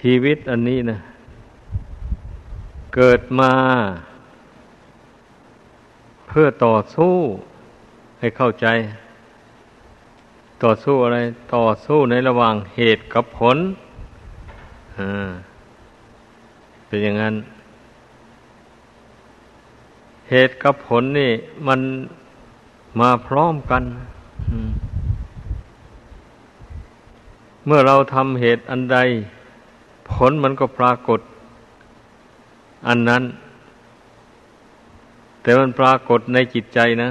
ชีวิตอันนี้นะ เกิดมา เพื่อต่อสู้ให้เข้าใจ ต่อสู้อะไร ต่อสู้ในระหว่างเหตุกับผลอ่าเป็นอย่างนั้น เหตุกับผลนี่ มันมาพร้อมกันเมื่อเราทำเหตุอันใด ผลมันก็ปรากฏ อันนั้น แต่มันปรากฏในจิตใจนะ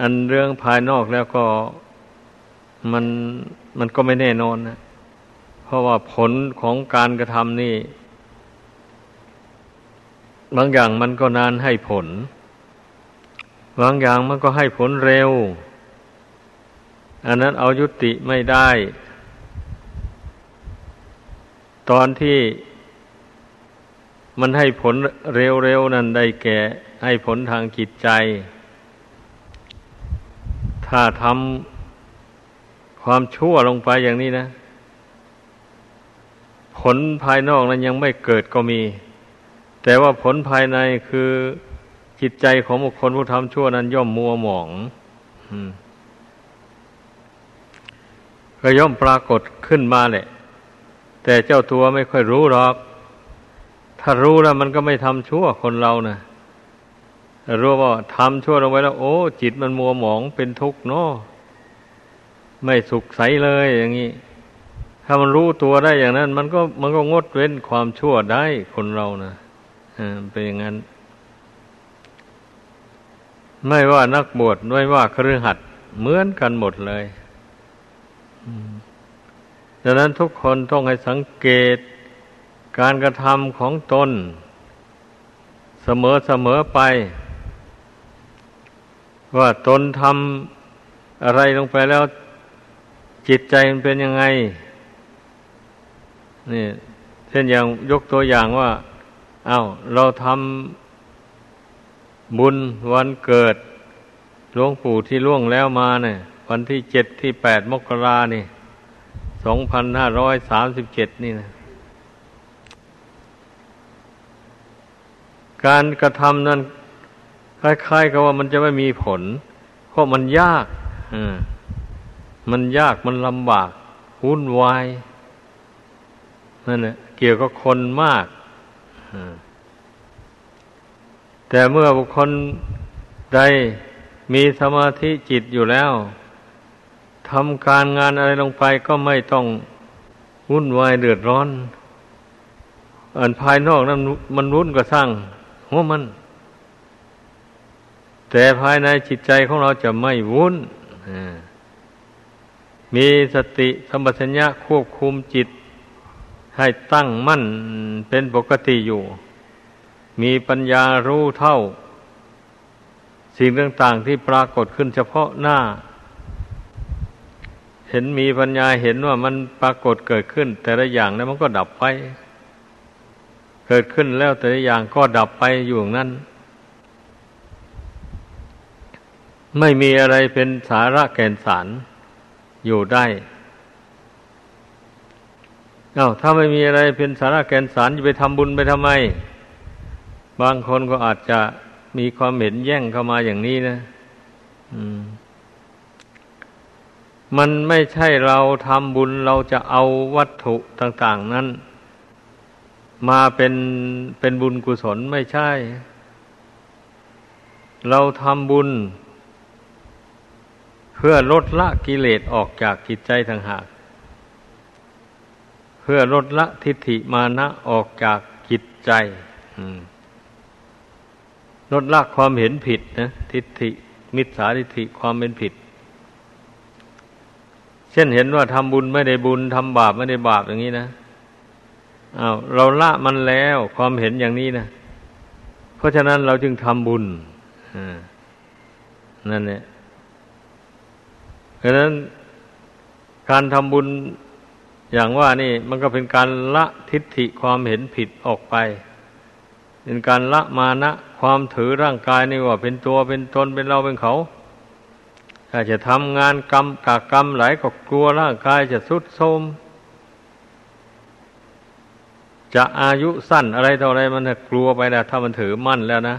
อันเรื่องภายนอกแล้วก็มันมันก็ไม่แน่นอนนะ เพราะว่าผลของการกระทำนี่ บางอย่างมันก็นานให้ผล บางอย่างมันก็ให้ผลเร็ว อันนั้นเอายุติไม่ได้ ตอนที่มันให้ผลเร็วๆนั้นได้แก่ให้ผลทางจิตใจ ถ้าทำความชั่วลงไปอย่างนี้นะ ผลภายนอกนั้นยังไม่เกิดก็มี แต่ว่าผลภายในคือจิตใจของบุคคลผู้ทำชั่วนั้นย่อมมัวหมองก็ย่อมปรากฏขึ้นมาแหละ แต่เจ้าตัวไม่ค่อยรู้หรอก ถ้ารู้แล้วมันก็ไม่ทำชั่วคนเรานะรู้ว่าทำชั่วลงไปแล้ว โอ้ จิตมันมัวหมองเป็นทุกข์เนาะไม่สุขใสเลยอย่างนี้ ถ้ามันรู้ตัวได้อย่างนั้น มันก็มันก็งดเว้นความชั่วได้คนเรานะอ่าเป็นอย่างนั้น ไม่ว่านักบวชไม่ว่าครือหัดเหมือนกันหมดเลย ดังนั้นทุกคนต้องให้สังเกตการกระทำของตน เสมอเสมอไป ว่าตนทำอะไรลงไปแล้ว จิตใจมันเป็นยังไง นี่เช่นอย่างยกตัวอย่างว่า เอา้า เราทำบุญวันเกิดหลวงปู่ที่ล่วงแล้วมาเนี่ยวันที่เจ็ดที่แปดมกรานี่ สองพันห้าร้อยสามสิบเจ็ดนี่นะ การกระทำนั้นคล้ายๆกับว่ามันจะไม่มีผล เพราะมันยากมันยากมันลำบากวุ่นวายนั่นแหละเกี่ยวกับคนมากแต่เมื่อบุคคลใดมีสมาธิจิตอยู่แล้ว ทำการงานอะไรลงไปก็ไม่ต้องวุ่นวายเดือดร้อน อันภายนอกนั้นมันวุ่นก็สร้างหัวมัน แต่ภายในจิตใจของเราจะไม่วุ่นมีสติสัมปชัญญะควบคุมจิต ให้ตั้งมั่นเป็นปกติอยู่ มีปัญญารู้เท่า สิ่งต่าง ๆ ที่ปรากฏขึ้นเฉพาะหน้า เห็นมีปัญญาเห็นว่ามันปรากฏเกิดขึ้น แต่ละอย่างแล้วมันก็ดับไป เกิดขึ้นแล้วแต่ละอย่างก็ดับไปอยู่งนั้น ไม่มีอะไรเป็นสาระแก่นสารอยู่ได้อา้าถ้าไม่มีอะไรเป็นสาระแก่นสารจะไปทำบุญไปทำไม บางคนก็อาจจะมีความเห็นแย่งเข้ามาอย่างนี้นะมั มันไม่ใช่เราทำบุญเราจะเอาวัตถุต่าง ๆ นั้น มาเป็นเป็นบุญกุศลไม่ใช่ เราทำบุญ เพื่อลดละกิเลสออกจากจิตใจทางหาก เพื่อลดละทิฏฐิมานะออกจากจิตใจลดละความเห็นผิดนะ ทิฏฐิมิจฉาทิฏฐิความเป็นผิด เช่นเห็นว่าทำบุญไม่ได้บุญทำบาปไม่ได้บาปอย่างนี้นะอา้าวเราละมันแล้วความเห็นอย่างนี้นะเพราะฉะนั้นเราจึงทำบุญนั่นเนี่ยเพราะนั้นการทำบุญอย่างว่านี่มันก็เป็นการละทิฏฐิความเห็นผิดออกไป เป็นการละมานะ ความถือร่างกายนี่ว่าเป็นตัวเป็นตนเป็นเราเป็นเขา ถ้าจะทำงานกรรมกากกรรมไหลก็กลัวร่างกายจะสุดโทรมจะอายุสั้นอะไรต่ออะไรมันกลัวไปนะถ้ามันถือมั่นแล้วนะ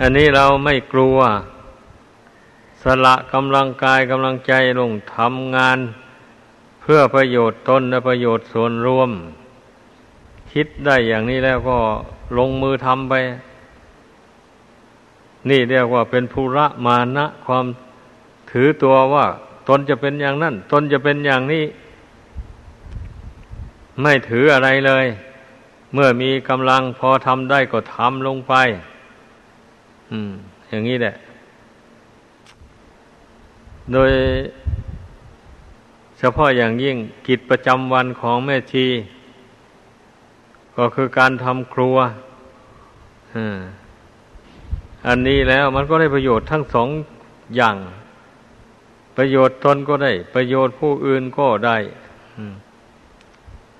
อันนี้เราไม่กลัว สละกำลังกายกำลังใจลงทำงาน เพื่อประโยชน์ตนและประโยชน์ส่วนรวม คิดได้อย่างนี้แล้วก็ลงมือทำไป นี่เรียกว่าเป็นภูระมานะ ความถือตัวว่า ตนจะเป็นอย่างนั้น ตนจะเป็นอย่างนี้ ไม่ถืออะไรเลย เมื่อมีกำลังพอทำได้ก็ทำลงไป อืม อย่างนี้แหละ โดยเฉพาะอย่างยิ่งกิจประจำวันของแม่ชี ก็คือการทำครัวอั อันนี้แล้วมันก็ได้ประโยชน์ทั้งสองอย่าง ประโยชน์ตนก็ได้ ประโยชน์ผู้อื่นก็ได้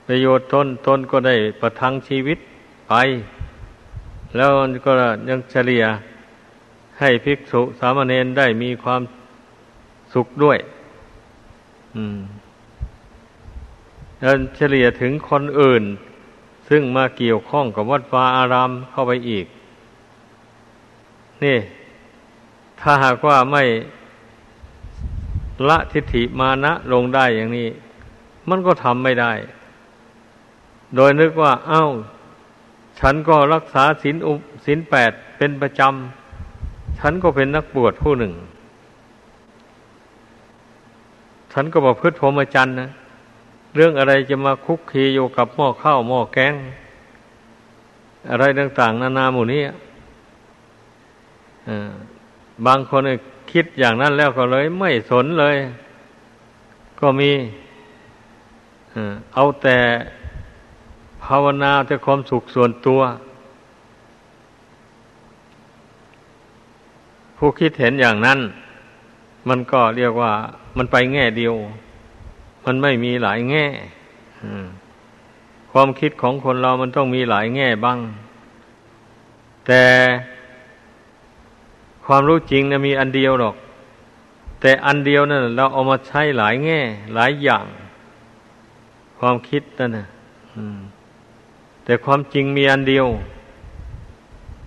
ประโยชน์ตนตนก็ได้ประทังชีวิตไป แล้วก็ยังเฉลี่ยให้ภิกษุสามเณรได้มีความสุขด้วย อืมแล้วเฉลี่ยถึงคนอื่น ซึ่งมาเกี่ยวข้องกับวัดวาอารามเข้าไปอีก นี่ ถ้าหากว่าไม่ละทิฏฐิมานะลงได้อย่างนี้ มันก็ทำไม่ได้ โดยนึกว่า เอา้า ฉันก็รักษาศีลอุศีลแปดเป็นประจำ ฉันก็เป็นนักบวชผู้หนึ่ง ฉันก็บอกพืชพรหมจรรย์นะเรื่องอะไรจะมาคุกคีอยู่กับหม้อข้าวหม้อแกง อะไรต่าง ๆ นานาหมู่นี้ บางคนคิดอย่างนั้นแล้วก็เลย ไม่สนเลย ก็มีเอาแต่ภาวนาแต่ความสุขส่วนตัว ผู้คิดเห็นอย่างนั้น มันก็เรียกว่า มันไปแง่เดียว มันไม่มีหลายแง่ความคิดของคนเรามันต้องมีหลายแง่บ้าง แต่ ความรู้จริงนะมีอันเดียวหรอก แต่อันเดียวนั่นเราเอามาใช้หลายแง่ หลายอย่าง ความคิดนั่นนะแต่ความจริงมีอันเดียว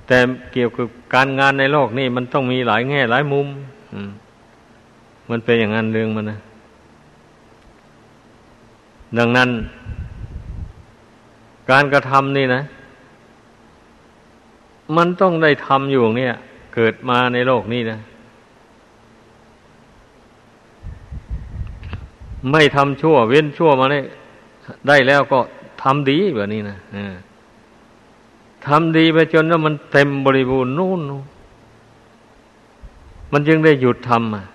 แต่เกี่ยวกับการงานในโลกนี่มันต้องมีหลายแง่ หลายมุมมันเป็นอย่างนั้นเรื่องมันนะดังนั้น การกระทำนี่นะ มันต้องได้ทำอยู่เนี่ย เกิดมาในโลกนี้นะ ไม่ทำชั่ว เว้นชั่วมาได้ได้แล้วก็ทำดีแบบนี้นะทำดีไปจนว่ามันเต็มบริบูรณ์นู่น มันจึงได้หยุดทำอะ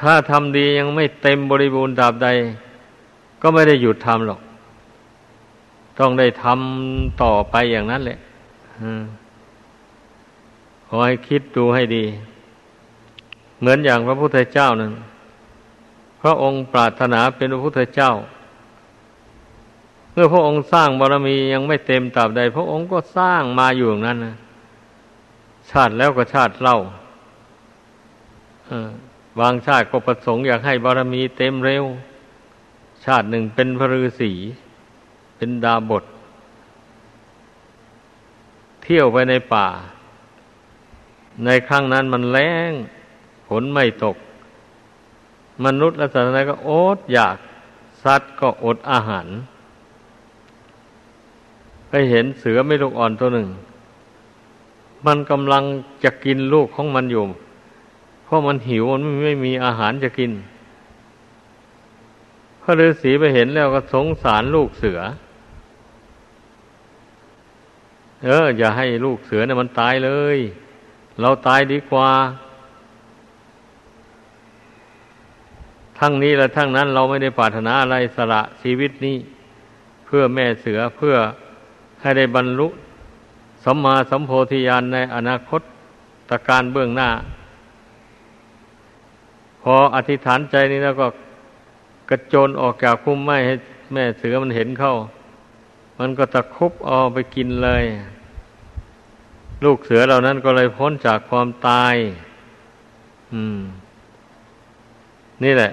ถ้าทำดียังไม่เต็มบริบูรณ์ดาบใด ก็ไม่ได้หยุดทำหรอก ต้องได้ทำต่อไปอย่างนั้นแหละ ขอให้คิดดูให้ดี เหมือนอย่างพระพุทธเจ้านั้น พระองค์ปรารถนาเป็นพระพุทธเจ้า เมื่อพระองค์สร้างบารมียังไม่เต็มตราบใด พระองค์ก็สร้างมาอยู่อย่างนั้นนะชาติแล้วก็ชาติเล่าบางชาติก็ประสงค์อยากให้บารมีเต็มเร็ว ชาติหนึ่งเป็นพระฤาษีเป็นดาบท เที่ยวไปในป่า ในครั้งนั้นมันแรงฝนไม่ตก มนุษย์และสัตว์อะไรก็อดอยาก สัตว์ก็อดอาหารไปเห็นเสือไม่ลูกอ่อนตัวหนึ่ง มันกำลังจะกินลูกของมันอยู่ เพราะมันหิวมันไม่มีอาหารจะกิน พระฤาษีไปเห็นแล้วก็สงสารลูกเสือ เออ อย่าให้ลูกเสือเนี่ยมันตายเลย เราตายดีกว่า ทั้งนี้และทั้งนั้นเราไม่ได้ปรารถนาอะไรสละชีวิตนี้ เพื่อแม่เสือเพื่อให้ได้บรรลุสัมมาสัมโพธิญาณในอนาคตตะการเบื้องหน้า พออธิษฐานใจนี้แล้วก็กระโจนออกจากคุ้มไม้ให้แม่เสือมันเห็นเข้า มันก็ตะคุบเอาไปกินเลย ลูกเสือเหล่านั้นก็เลยพ้นจากความตาย อืม นี่แหละ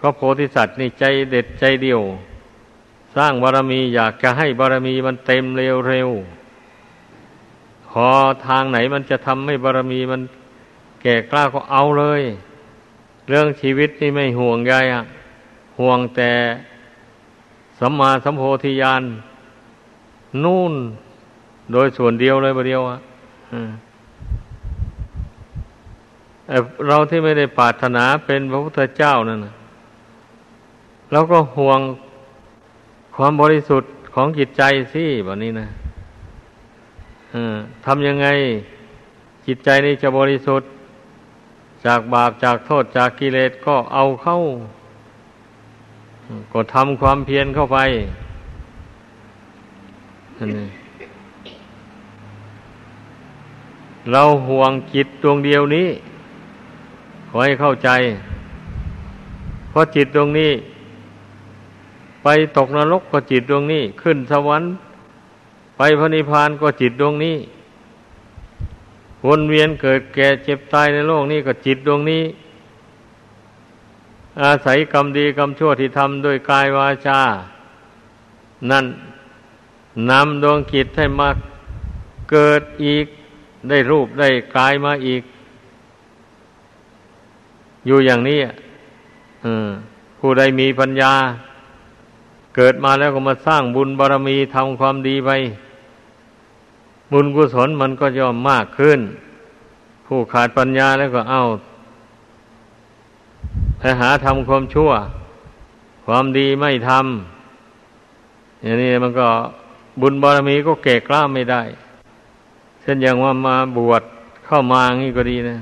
ก็โพธิสัตว์นี่ใจเด็ดใจเดียว สร้างบารมีอยากจะให้บารมีมันเต็มเร็วๆพอทางไหนมันจะทำให้บารมีมันแก่กล้าก็เอาเลย เรื่องชีวิตนี่ไม่ห่วงใยอะ ห่วงแต่สัมมาสัมโพธิญาณนู่น โดยส่วนเดียวเลยประเดียวอะเราที่ไม่ได้ปรารถนาเป็นพระพุทธเจ้านั่นเราก็ห่วงความบริสุทธิ์ของจิตใจสิแบบนี้นะทำยังไงจิตใจนี้จะบริสุทธิ์ จากบาปจากโทษจากกิเลสก็เอาเข้า ก็ทำความเพียรเข้าไปเเราห่วงจิตดวงเดียวนี้ ขอให้เข้าใจ เพราะจิตดวงนี้ ไปตกนรกก็จิตดวงนี้ ขึ้นสวรรค์ ไปพระนิพพานก็จิตดวงนี้ วนเวียนเกิดแก่เจ็บตายในโลกนี้ก็จิตดวงนี้ อาศัยกรรมดีกรรมชั่วที่ทำด้วยกายวาจา นั่นนำดวงจิตให้มาเกิดอีก ได้รูปได้กายมาอีก อยู่อย่างนี้ผู้ใดมีปัญญา เกิดมาแล้วก็มาสร้างบุญบารรมีทำความดีไป บุญกุศลมันก็ย่อมมากขึ้น ผู้ขาดปัญญาแล้วก็เอาไปหาทำความชั่ว ความดีไม่ทำอย่างนี้มันก็บุญบารมีก็เกกล้าไม่ได้ เช่นอย่างว่ามาบวชเข้ามางี้ก็ดีนะ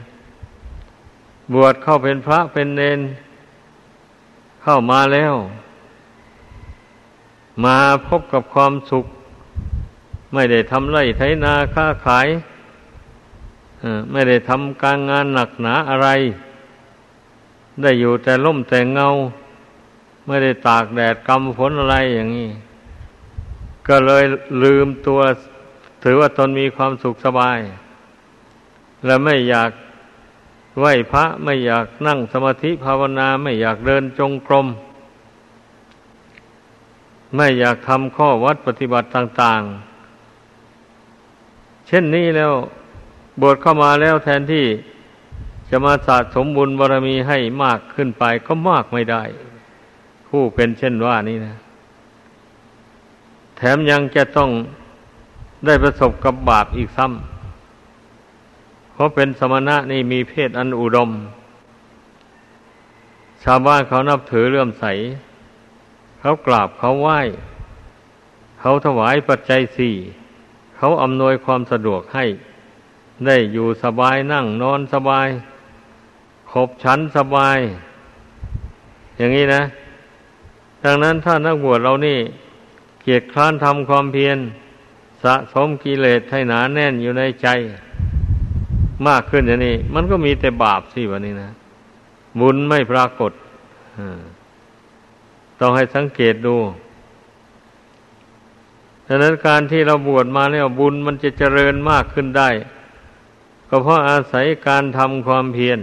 บวชเข้าเป็นพระเป็นเนนเข้ามาแล้ว มาพบกับความสุข ไม่ได้ทำไรไถนาค้าขายไม่ได้ทำการงานหนักหนาอะไร ได้อยู่แต่ล่มแต่เงา ไม่ได้ตากแดดกำฝนอะไรอย่างนี้ ก็เลยลืมตัว ถือว่าตนมีความสุขสบาย และไม่อยากไหวพระไม่อยากนั่งสมาธิภาวนาไม่อยากเดินจงกรม ไม่อยากทำข้อวัดปฏิบัติต่าง ๆ เช่นนี้แล้วบวชเข้ามาแล้วแทนที่จะมาสะสมบุญบารมีให้มากขึ้นไปก็มากไม่ได้ ผู้เป็นเช่นว่านี้นะ แถมยังจะต้อง ได้ประสบกับบาปอีกซ้ำเพราะเป็นสมณะนี่มีเพศอันอุดม ชาวบ้านเขานับถือเลื่อมใส เขากราบเขาไหว้ เขาถวายปัจจัยสี่ เขาอำนวยความสะดวกให้ ได้อยู่สบายนั่งนอนสบายขบฉันสบาย อย่างนี้นะ ดังนั้นถ้านักบวชเรานี่ เกียรติคร้านทำความเพียร สะสมกิเลสให้หนาแน่นอยู่ในใจ มากขึ้นอย่างนี้ มันก็มีแต่บาปสิวันนี้นะบุญไม่ปรากฏต้องให้สังเกตดูดังนั้นการที่เราบวชมาแล้วบุญมันจะเจริญมากขึ้นได้ ก็เพราะอาศัยการทำความเพียร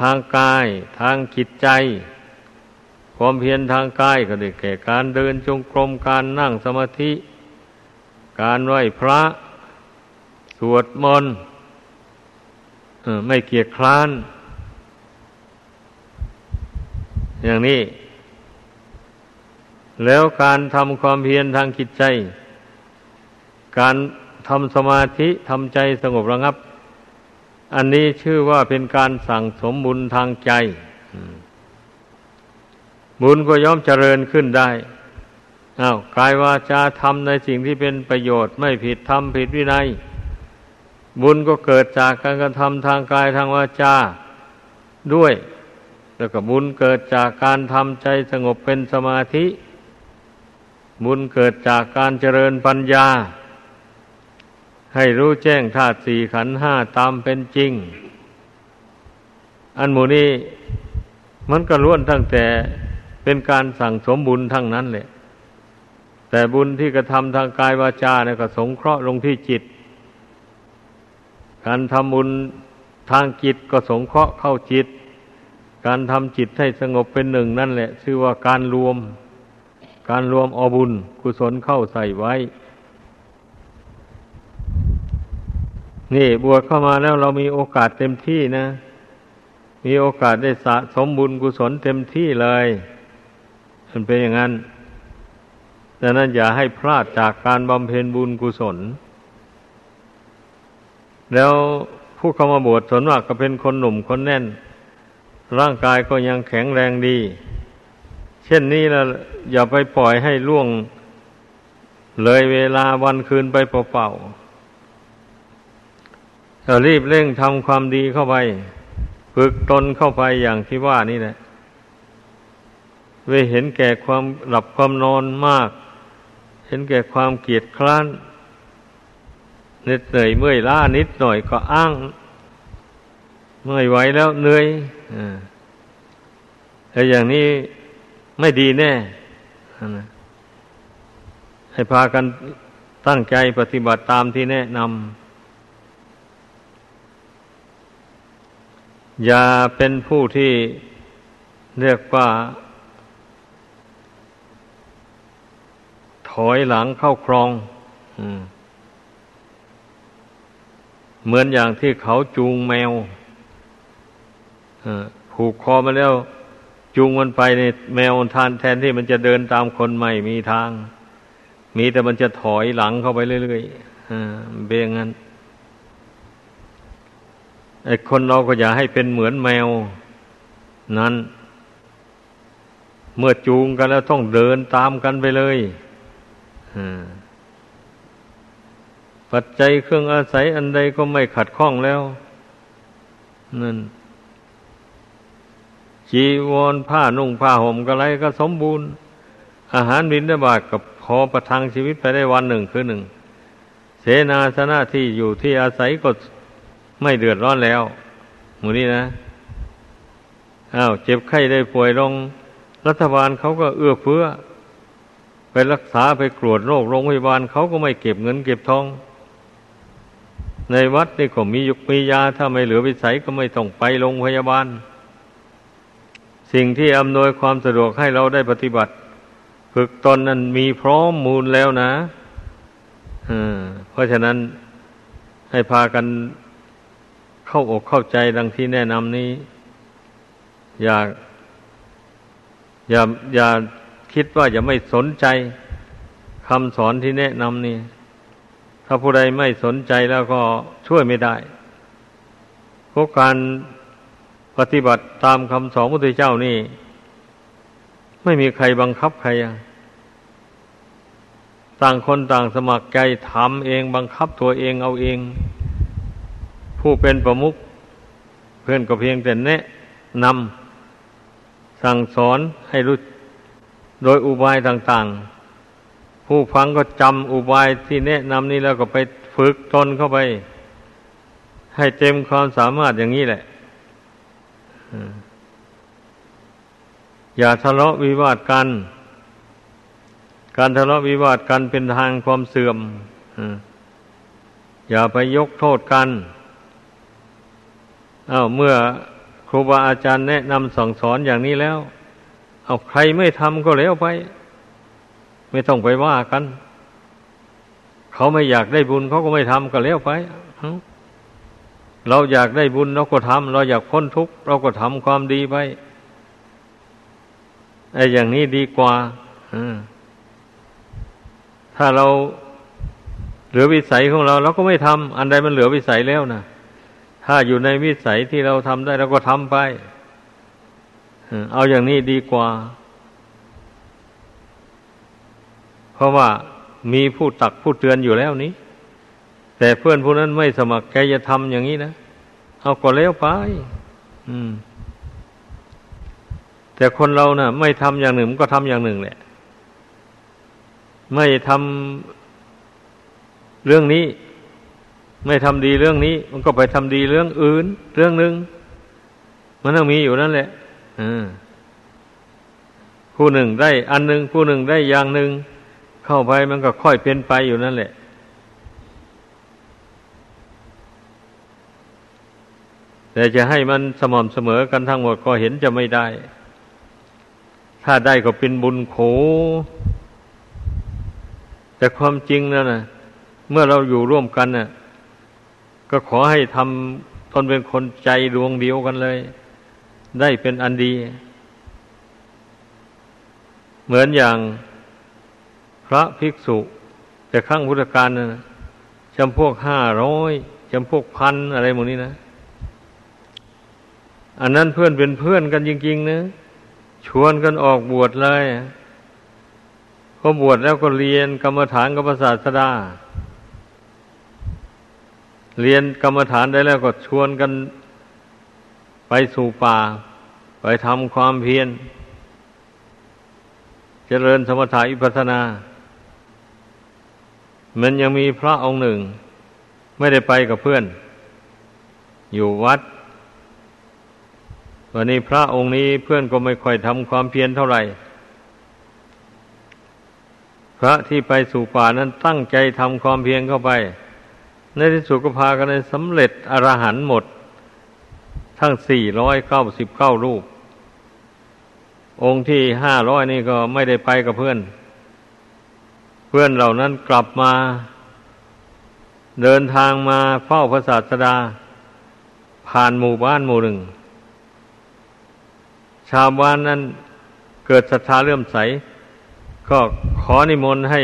ทางกาย ทางจิตใจ ความเพียรทางกายก็ได้แก่การเดินจงกรมการนั่งสมาธิ การไหว้พระ สวดมนต์ไม่เกียจคร้าน อย่างนี้ แล้วการทำความเพียรทางจิตใจ การทำสมาธิทำใจสงบระงับ อันนี้ชื่อว่าเป็นการสั่งสมบุญทางใจ บุญก็ย่อมเจริญขึ้นได้ อา้าวกายวาจาทำในสิ่งที่เป็นประโยชน์ไม่ผิดทำผิดวินัย บุญก็เกิดจากการกระทำทางกายทางวาจาด้วย แล้วก็บุญเกิดจากการทำใจสงบเป็นสมาธิ บุญเกิดจากการเจริญปัญญา ให้รู้แจ้งธาตุสี่ขันห้าตามเป็นจริง อันหมูนี้มันก็ล้วนตั้งแต่เป็นการสั่งสมบุญทั้งนั้นแหละ แต่บุญที่กระทำทางกายวาจาเนี่ยก็สงเคราะห์ลงที่จิต การทำบุญทางจิตก็สงเคราะห์เข้าจิต การทำจิตให้สงบเป็นหนึ่งนั่นแหละ ชื่อว่าการรวม การรวมอบุญกุศลเข้าใส่ไว้ นี่บวชเข้ามาแล้วเรามีโอกาสเต็มที่นะ มีโอกาสได้สะสมบุญกุศลเต็มที่เลยมันเป็นอย่างนั้น ดังนั้นอย่าให้พลาดจากการบำเพ็ญบุญกุศล แล้วผู้เข้ามาบวชส่วนมากก็เป็นคนหนุ่มคนแน่น ร่างกายก็ยังแข็งแรงดี เช่นนี้แล้วอย่าไปปล่อยให้ล่วงเลยเวลาวันคืนไปเปล่าๆรีบเร่งทำความดีเข้าไป ฝึกตนเข้าไปอย่างที่ว่านี่แหละเวเห็นแก่ความหลับความนอนมาก เห็นแก่ความเกียจคร้านเหน็ดเหนื่อยเมื่อยล้านิดหน่อยก็อ้าง เมื่อยไหวแล้วเหนื่อยแต่อย่างนี้ไม่ดีแน่ให้พากันตั้งใจปฏิบัติตามที่แนะนำอย่าเป็นผู้ที่เรียกว่า อยหลังเข้าครองเหมือนอย่างที่เขาจูงแมวผูกคอมาแล้วจูงมันไปในแมวทานแทนที่มันจะเดินตามคนใหม่มีทาง มีแต่มันจะถอยหลังเข้าไปเรื่อยๆเบงงั้นไอ้คนเราก็อย่าให้เป็นเหมือนแมว นั้น เมื่อจูงกันแล้วต้องเดินตามกันไปเลย ปัจจัยเครื่องอาศัยอันใดก็ไม่ขัดข้องแล้ว นั่น จีวรผ้านุ่งผ้าห่มก็ไรก็สมบูรณ์ อาหารบินได้บาทกับพอประทังชีวิตไปได้วันหนึ่งคือหนึ่ง เสนาสนะที่อยู่ที่อาศัยก็ไม่เดือดร้อนแล้วหมูนี้นะอ้าวเจ็บไข้ได้ป่วยลง รัฐบาลเขาก็เอื้อเฟื้อ ไปรักษาไปกรวดโรคโรงพยาบาลเขาก็ไม่เก็บเงินเก็บทอง ในวัดนี่ก็มียุกมียา ถ้าไม่เหลือวิสัยก็ไม่ต้องไปโรงพยาบาล สิ่งที่อำนวยความสะดวกให้เราได้ปฏิบัติ ฝึกตนนั้นมีพร้อมมูลแล้วนะเพราะฉะนั้นให้พากันเข้าอกเข้าใจดังที่แนะนำนี้ อย่า อย่าอย่า คิดว่าจะไม่สนใจคำสอนที่แนะนำนี่ ถ้าผู้ใดไม่สนใจแล้วก็ช่วยไม่ได้เพราะการปฏิบัติตามคำสอนพระพุทธเจ้านี่ ไม่มีใครบังคับใครต่างคนต่างสมัครใจทำเองบังคับตัวเองเอาเอง ผู้เป็นประมุขเพื่อนก็เพียงแต่แนะนำสั่งสอนให้รู้ โดยอุบายต่างๆ ผู้ฟังก็จำอุบายที่แนะนำนี้แล้วก็ไปฝึกตนเข้าไป ให้เต็มความสามารถอย่างนี้แหละอย่าทะเลาะวิวาทกัน การทะเลาะวิวาทกันเป็นทางความเสื่อมอย่าไปยกโทษกันอา้าวเมื่อครูบาอาจารย์แนะนำสั่งสอนอย่างนี้แล้ว เอาใครไม่ทำก็แล้วไป ไม่ต้องไปว่ากัน เขาไม่อยากได้บุญเขาก็ไม่ทำก็แล้วไปเราอยากได้บุญเราก็ทำเราอยากพ้นทุกข์เราก็ทำความดีไปไอ้อย่างนี้ดีกว่าถ้าเราเหลือวิสัยของเราเราก็ไม่ทำอันใดมันเหลือวิสัยแล้วนะถ้าอยู่ในวิสัยที่เราทำได้เราก็ทำไป เอาอย่างนี้ดีกว่า เพราะว่ามีผู้ตักผู้เตือนอยู่แล้วนี้ แต่เพื่อนผู้นั้นไม่สมัครใจจะทำอย่างนี้นะ เอาก็แล้วไป อืม แต่คนเรานะ่ะ ไม่ทำอย่างหนึ่งมันก็ทำอย่างหนึ่งแหละ ไม่ทำเรื่องนี้ ไม่ทำดีเรื่องนี้ มันก็ไปทำดีเรื่องอื่น เรื่องหนึ่งมันต้องมีอยู่นั่นแหละ ผู้หนึ่งได้อันหนึ่งผู้หนึ่งได้อย่างหนึ่งเข้าไปมันก็ค่อยเป็นไปอยู่นั่นแหละ แต่จะให้มันสม่ำเสมอกันทั้งหมดก็เห็นจะไม่ได้ ถ้าได้ก็เป็นบุญโข แต่ความจริงนั่นนะเมื่อเราอยู่ร่วมกันน่ะ ก็ขอให้ทำตนเป็นคนใจดวงเดียวกันเลย ได้เป็นอันดี เหมือนอย่างพระภิกษุ แต่ข้างพุทธการนะจำพวกห้าร้อยจำพวกพันอะไรหมดนี้นะ อันนั้นเพื่อนเป็นเพื่อนกันจริงๆนะชวนกันออกบวชเลยพอบวชแล้วก็เรียนกรรมฐานกับศาสดา เรียนกรรมฐานได้แล้วก็ชวนกัน ไปสู่ป่า ไปทำความเพียร เจริญสมถะอิปัสนา มันยังมีพระองค์หนึ่ง ไม่ได้ไปกับเพื่อน อยู่วัด วันนี้พระองค์นี้เพื่อนก็ไม่ค่อยทำความเพียรเท่าไหร่พระที่ไปสู่ป่านั้นตั้งใจทำความเพียรเข้าไป ในที่สุดก็พากันสำเร็จอรหันต์หมด ทั้งสี่ร้อยเก้าสิบเก้ารูป องค์ที่ห้าร้อยนี่ก็ไม่ได้ไปกับเพื่อน เพื่อนเหล่านั้นกลับมา เดินทางมาเฝ้าพระศาสดา ผ่านหมู่บ้านหมู่หนึ่ง ชาวบ้านนั้นเกิดศรัทธาเลื่อมใส ก็ขอนิมนต์ให้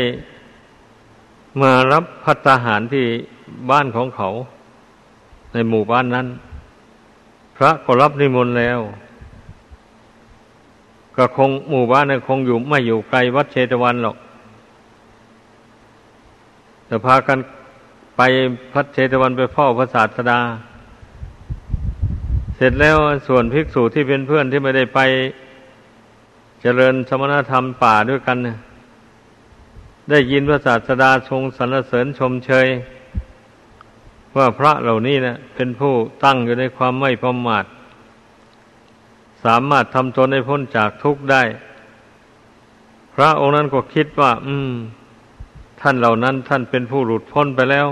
มารับพัตาหารที่บ้านของเขา ในหมู่บ้านนั้น พระก็รับนิมนต์แล้ว ก็คงหมู่บ้านนั้นคงอยู่ไม่อยู่ไกลวัดเชตวันหรอกแต่พากันไปพัดเชตวันไปเฝ้าพระศาสดา เสร็จแล้วส่วนภิกษุที่เป็นเพื่อนที่ไม่ได้ไป เจริญสมณธรรมป่าด้วยกัน ได้ยินพระศาสดาทรงสรรเสริญชมเชย ว่าพระเหล่านี้นะเป็นผู้ตั้งอยู่ในความไม่ประมาท สามารถทำตนให้พ้นจากทุกข์ได้ พระองค์นั้นก็คิดว่า อืม ท่านเหล่านั้นท่านเป็นผู้หลุดพ้นไปแล้ว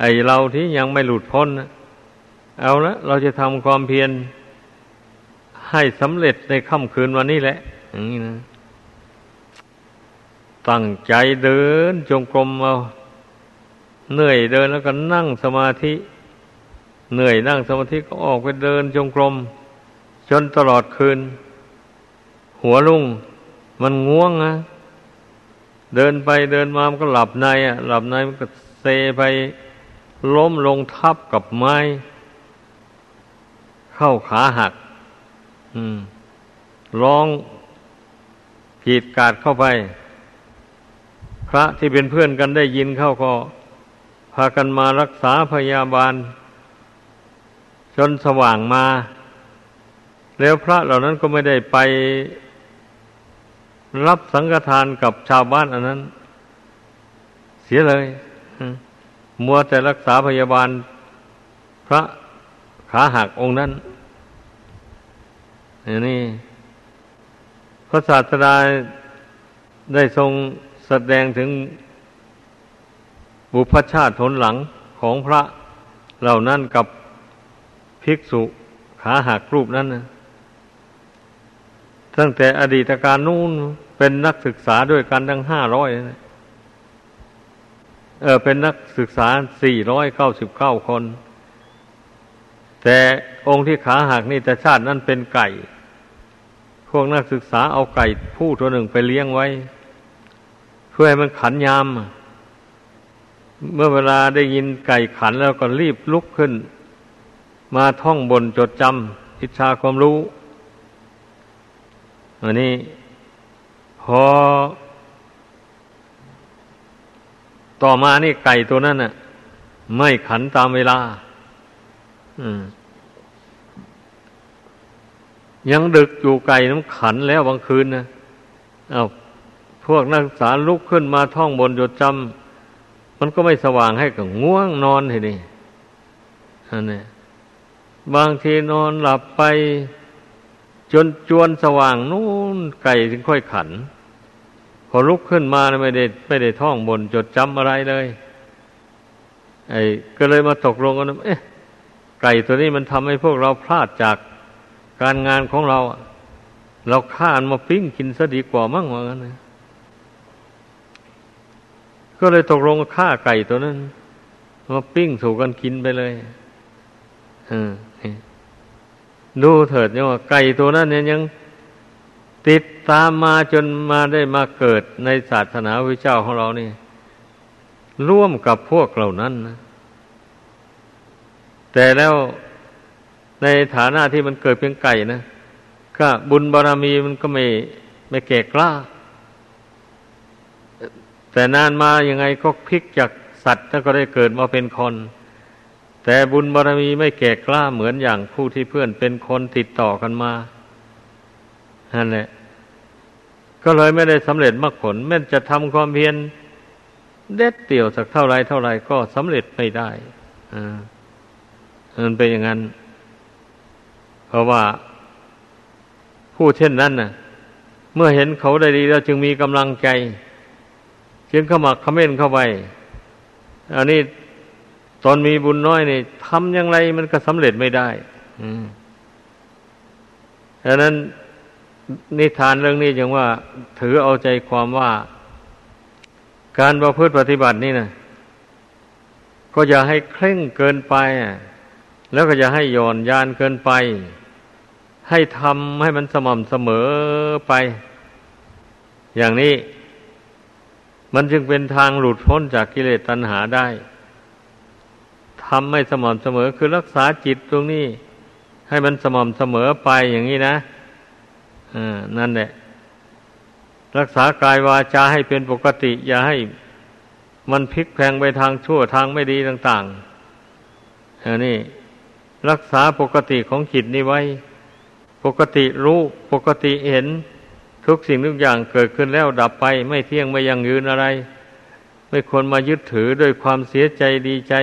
ไอเราที่ยังไม่หลุดพ้นเอาละเราจะทำความเพียรให้สำเร็จในค่ำคืนวันนี้แหละอย่างนี้นะตั้งใจเดินจงกรมเอา เหนื่อยเดินแล้วก็นั่งสมาธิ เหนื่อยนั่งสมาธิก็ออกไปเดินจงกรม จนตลอดคืน หัวลุ่งมันง่วงนะเดินไปเดินมามันก็หลับในอะ หลับในมันก็เซไปล้มลงทับกับไม้ เข้าขาหักร้องกีดกาดเข้าไป พระที่เป็นเพื่อนกันได้ยินเข้าก็ พากันมารักษาพยาบาล จนสว่างมา แล้วพระเหล่านั้นก็ไม่ได้ไปรับสังฆทานกับชาวบ้านอันนั้น เสียเลยมัวแต่รักษาพยาบาล พระขาหักองค์นั้นอย่างนี้พระศาสดาได้ทรงแสดงถึง บุพชาติทนหลังของพระเหล่านั้นกับภิกษุขาหักรูปนั้นนะตั้งแต่อดีตการนู้นเป็นนักศึกษาด้วยกันทั้งห้าร้อยเออเป็นนักศึกษาสี่ร้อยเก้าสิบเก้าคน แต่องค์ที่ขาหักนี่แต่ชาตินั้นเป็นไก่ พวกนักศึกษาเอาไก่ผู้ตัวหนึ่งไปเลี้ยงไว้ เพื่อให้มันขันยาม เมื่อเวลาได้ยินไก่ขันแล้วก็รีบลุกขึ้น มาท่องบนจดจำอิชาความรู้อันนี้พอ ต่อมานี่ไก่ตัวนั้นน่ะ ไม่ขันตามเวลา อืม ยังดึกอยู่ไก่น้ำขันแล้วบางคืนนะเอาพวกนักศึกษาลุกขึ้นมาท่องบนจดจำ มันก็ไม่สว่างให้กับง่วงนอนทีนี่อันนี้บางทีนอนหลับไปจนจวนสว่างนู่นไก่ถึงค่อยขัน พอลุกขึ้นมาไม่ได้ไม่ได้ท่องบนจดจำอะไรเลย ไอ้ก็เลยมาตกลงกันเอ๊ะไก่ตัวนี้มันทำให้พวกเราพลาดจากการงานของเรา เราฆ่ามันมาปิ้งกินซะดีกว่ามั่งว่างั้นนะ ก็เลยตกลงฆ่าไก่ตัวนั้นมาปิ้งสู่กันกินไปเลยดูเถิดเนี่ยว่าไก่ตัวนั้นเนี่ยยังติดตามมาจนมาได้มาเกิดในศาสนาพระเจ้าของเรานี่ ร่วมกับพวกเหล่านั้นนะแต่แล้วในฐานะที่มันเกิดเป็นไก่นะก็บุญบารรมีมันก็ไม่ไม่แก่กล้า แต่นานมายังไงก็พลิกจากสัตว์แล้วก็ได้เกิดมาเป็นคน แต่บุญบารรมีไม่แก่กล้าเหมือนอย่างผู้ที่เพื่อนเป็นคนติดต่อกันมานั่นแหละก็เลยไม่ได้สำเร็จมรรคผลแม้จะทำความเพียรเด็ดเดี่ยวสักเท่าไรเท่าไรก็สำเร็จไม่ได้อ่ามันเป็นอย่างนั้น เพราะว่าผู้เช่นนั้นน่ะ เมื่อเห็นเขาได้ดีแล้วจึงมีกำลังใจ จึงเขมักขม้นเข้าไป อันนี้ตอนมีบุญน้อยนี่ทำอย่างไรมันก็สำเร็จไม่ได้อืมดังนั้นนิทานเรื่องนี้จึงว่า ถือเอาใจความว่า การประพฤติปฏิบัตินี่นะก็อย่าให้เคร่งเกินไป แล้วก็อย่าให้หย่อนยานเกินไป ให้ทำให้มันสม่ำเสมอไป อย่างนี้ มันจึงเป็นทางหลุดพ้นจากกิเลสตัณหาได้ทำให้สม่ำเสมอคือรักษาจิตตรงนี้ ให้มันสม่ำเสมอไปอย่างนี้นะอ่านั่นแหละรักษากายวาจาให้เป็นปกติ อย่าให้มันพลิกแพงไปทางชั่วทางไม่ดีต่างๆอันนี้รักษาปกติของจิตนี้ไว้ ปกติรู้ปกติเห็น ทุกสิ่งทุกอย่างเกิดขึ้นแล้วดับไป ไม่เที่ยงไม่ยังยืนอะไร ไม่ควรมายึดถือด้วยความเสียใจดีใจ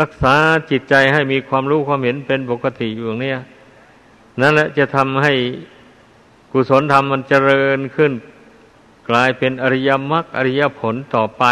รักษาจิตใจให้มีความรู้ความเห็นเป็นปกติอยู่อย่างนี้นั่นแหละจะทำให้กุศลธรรมมันเจริญขึ้น กลายเป็นอริยมรรคอริยผลต่อไป